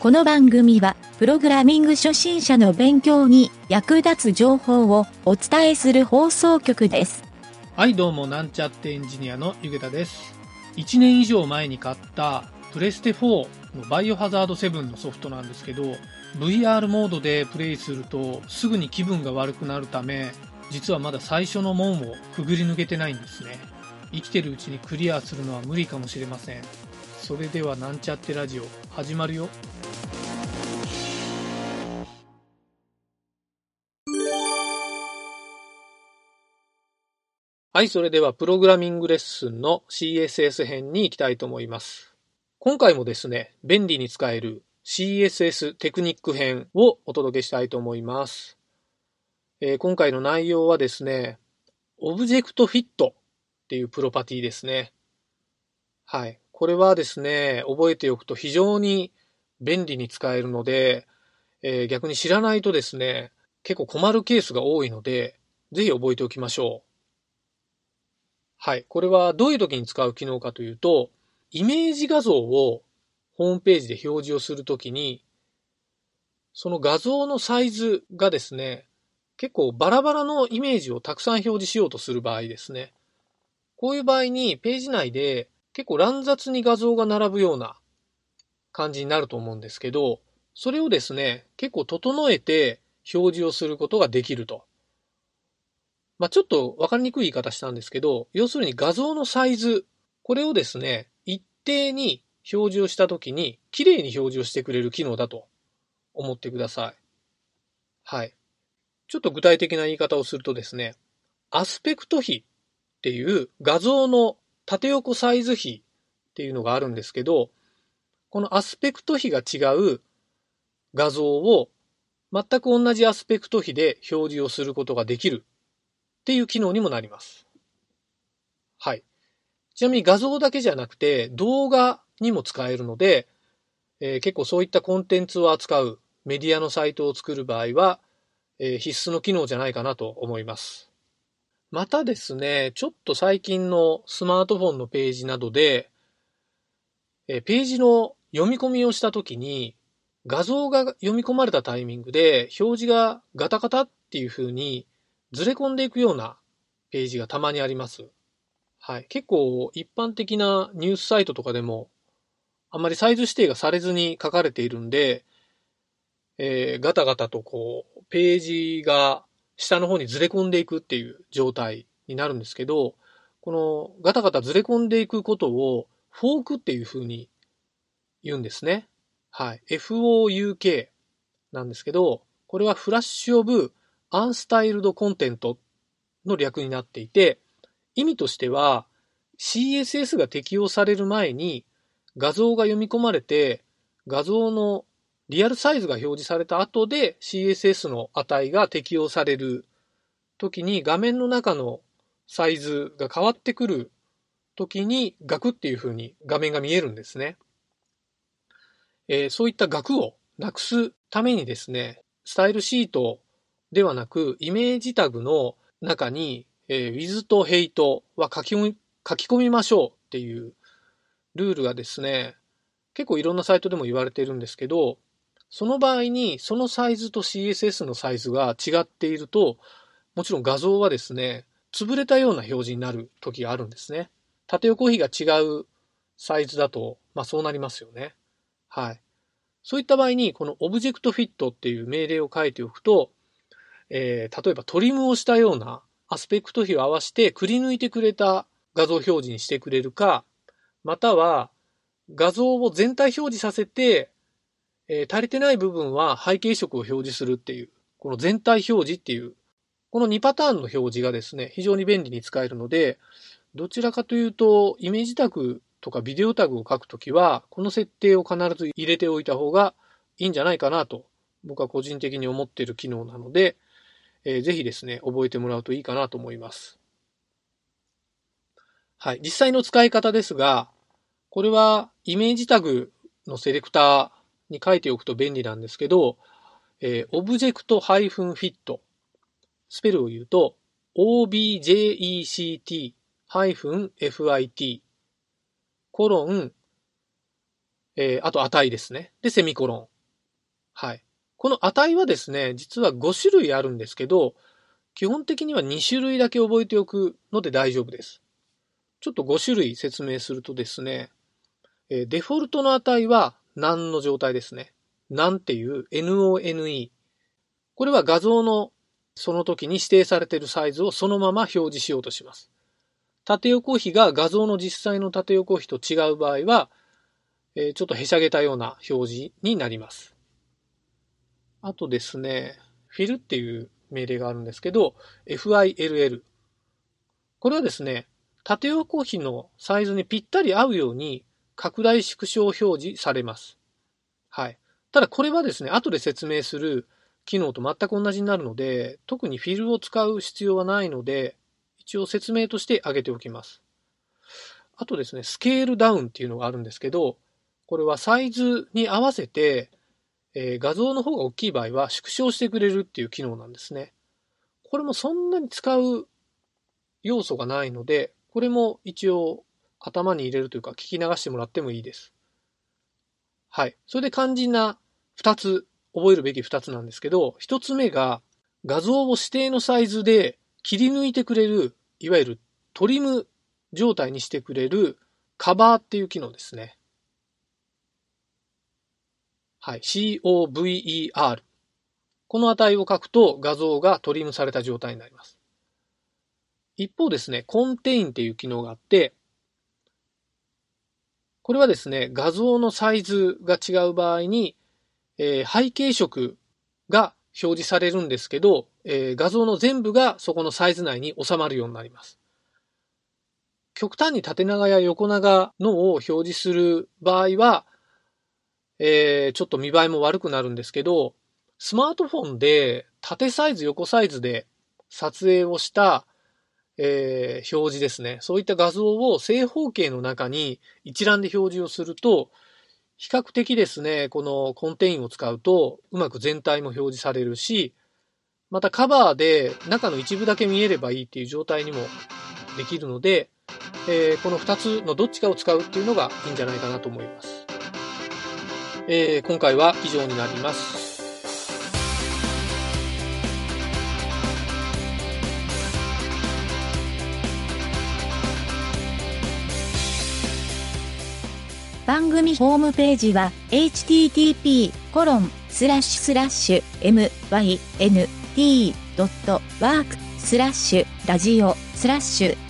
この番組は、プログラミング初心者の勉強に役立つ情報をお伝えする放送局です。はい、どうも、なんちゃってエンジニアのゆげたです。1年以上前に買ったプレステ4のバイオハザード7のソフトなんですけど、VR モードでプレイするとすぐに気分が悪くなるため、実はまだ最初の門をくぐり抜けてないんですね。生きてるうちにクリアするのは無理かもしれません。それではなんちゃってラジオ始まるよ。はい、それではプログラミングレッスンの CSS 編に行きたいと思います。今回もですね、便利に使える CSS テクニック編をお届けしたいと思います。えー今回の内容はですね、オブジェクトフィットっていうプロパティですね。はい。これはですね、覚えておくと非常に便利に使えるので、えー逆に知らないとですね、結構困るケースが多いので、ぜひ覚えておきましょう。はい。これはどういう時に使う機能かというと、イメージ画像をホームページで表示をするときに、その画像のサイズがですね、結構バラバラのイメージをたくさん表示しようとする場合ですね。こういう場合にページ内で結構乱雑に画像が並ぶような感じになると思うんですけど、それをですね、結構整えて表示をすることができると。まあ、ちょっとわかりにくい言い方したんですけど、要するに画像のサイズ、これをですね、一定に表示をしたときに、綺麗に表示をしてくれる機能だと思ってください。はい。ちょっと具体的な言い方をするとですね、アスペクト比っていう画像の縦横サイズ比っていうのがあるんですけど、このアスペクト比が違う画像を全く同じアスペクト比で表示をすることができるっていう機能にもなります。はい。ちなみに画像だけじゃなくて動画にも使えるので、えー結構そういったコンテンツを扱うメディアのサイトを作る場合は、えー必須の機能じゃないかなと思います。またですね、ちょっと最近のスマートフォンのページなどで、えーページの読み込みをしたときに、画像が読み込まれたタイミングで表示がガタガタっていう風にずれ込んでいくようなページがたまにあります。はい。結構一般的なニュースサイトとかでもあんまりサイズ指定がされずに書かれているんで、えーガタガタとこう、ページが下の方にずれ込んでいくっていう状態になるんですけど、このガタガタずれ込んでいくことをフォークっていう風に言うんですね。はい。FOUK なんですけど、これはフラッシュオブアンスタイルドコンテントの略になっていて、意味としては CSS が適用される前に画像が読み込まれて画像のリアルサイズが表示された後で CSS の値が適用される時に画面の中のサイズが変わってくる時にガクっていう風に画面が見えるんですね。えーそういった額をなくすためにですね、スタイルシートではなく、イメージタグの中に、えー with と hate は書き込み書き込みましょうっていうルールがですね、結構いろんなサイトでも言われているんですけど、その場合にそのサイズと CSS のサイズが違っていると、もちろん画像はですね、潰れたような表示になる時があるんですね。縦横比が違うサイズだと、まあそうなりますよね。はい。そういった場合に、このオブジェクトフィットっていう命令を書いておくと、えー例えばトリムをしたようなアスペクト比を合わせてくり抜いてくれた画像表示にしてくれるか、または画像を全体表示させて、えー足りてない部分は背景色を表示するっていう、この全体表示っていう、この2パターンの表示がですね、非常に便利に使えるので、どちらかというと、イメージタグとかビデオタグを書くときは、この設定を必ず入れておいた方がいいんじゃないかなと、僕は個人的に思っている機能なので、えーぜひですね、覚えてもらうといいかなと思います。はい。実際の使い方ですが、これはイメージタグのセレクターに書いておくと便利なんですけど、えー、 object-fit スペルを言うと object-fit コロンえー、あと値ですね。で、セミコロン。はい。この値はですね、実は5種類あるんですけど、基本的には2種類だけ覚えておくので大丈夫です。ちょっと5種類説明するとですね、え、デフォルトの値は何の状態ですね。何っていう NONE。これは画像のその時に指定されているサイズをそのまま表示しようとします。縦横比が画像の実際の縦横比と違う場合は、え、ちょっとへしゃげたような表示になります。あとですね、フィルっていう命令があるんですけど、FILL。これはですね、縦横比のサイズにぴったり合うように拡大縮小表示されます。はい。ただこれはですね、後で説明する機能と全く同じになるので、特にフィルを使う必要はないので、一応説明として挙げておきます。あとですね、スケールダウンっていうのがあるんですけど、これはサイズに合わせてえー、画像の方が大きい場合は縮小してくれるっていう機能なんですね。これもそんなに使う要素がないので、これも一応頭に入れるというか聞き流してもらってもいいです。はい。それで肝心な二つ、覚えるべき二つなんですけど、一つ目が画像を指定のサイズで切り抜いてくれる、いわゆるトリム状態にしてくれるカバーっていう機能ですね。はい、cover。この値を書くと画像がトリムされた状態になります。一方ですね、コンテインっていう機能があって、これはですね、画像のサイズが違う場合に、えー、背景色が表示されるんですけど、えー、画像の全部がそこのサイズ内に収まるようになります。極端に縦長や横長のを表示する場合は、えー、ちょっと見栄えも悪くなるんですけど、スマートフォンで縦サイズ、横サイズで撮影をした、えー、表示ですね。そういった画像を正方形の中に一覧で表示をすると、比較的ですね、このコンテインを使うとうまく全体も表示されるし、またカバーで中の一部だけ見えればいいっていう状態にもできるので、えー、この2つのどっちかを使うっていうのがいいんじゃないかなと思います。えー、今回は以上になります。番組ホームページは http コロンスラッシュスラッシュ mynt.work スラッシュラジオスラッシュ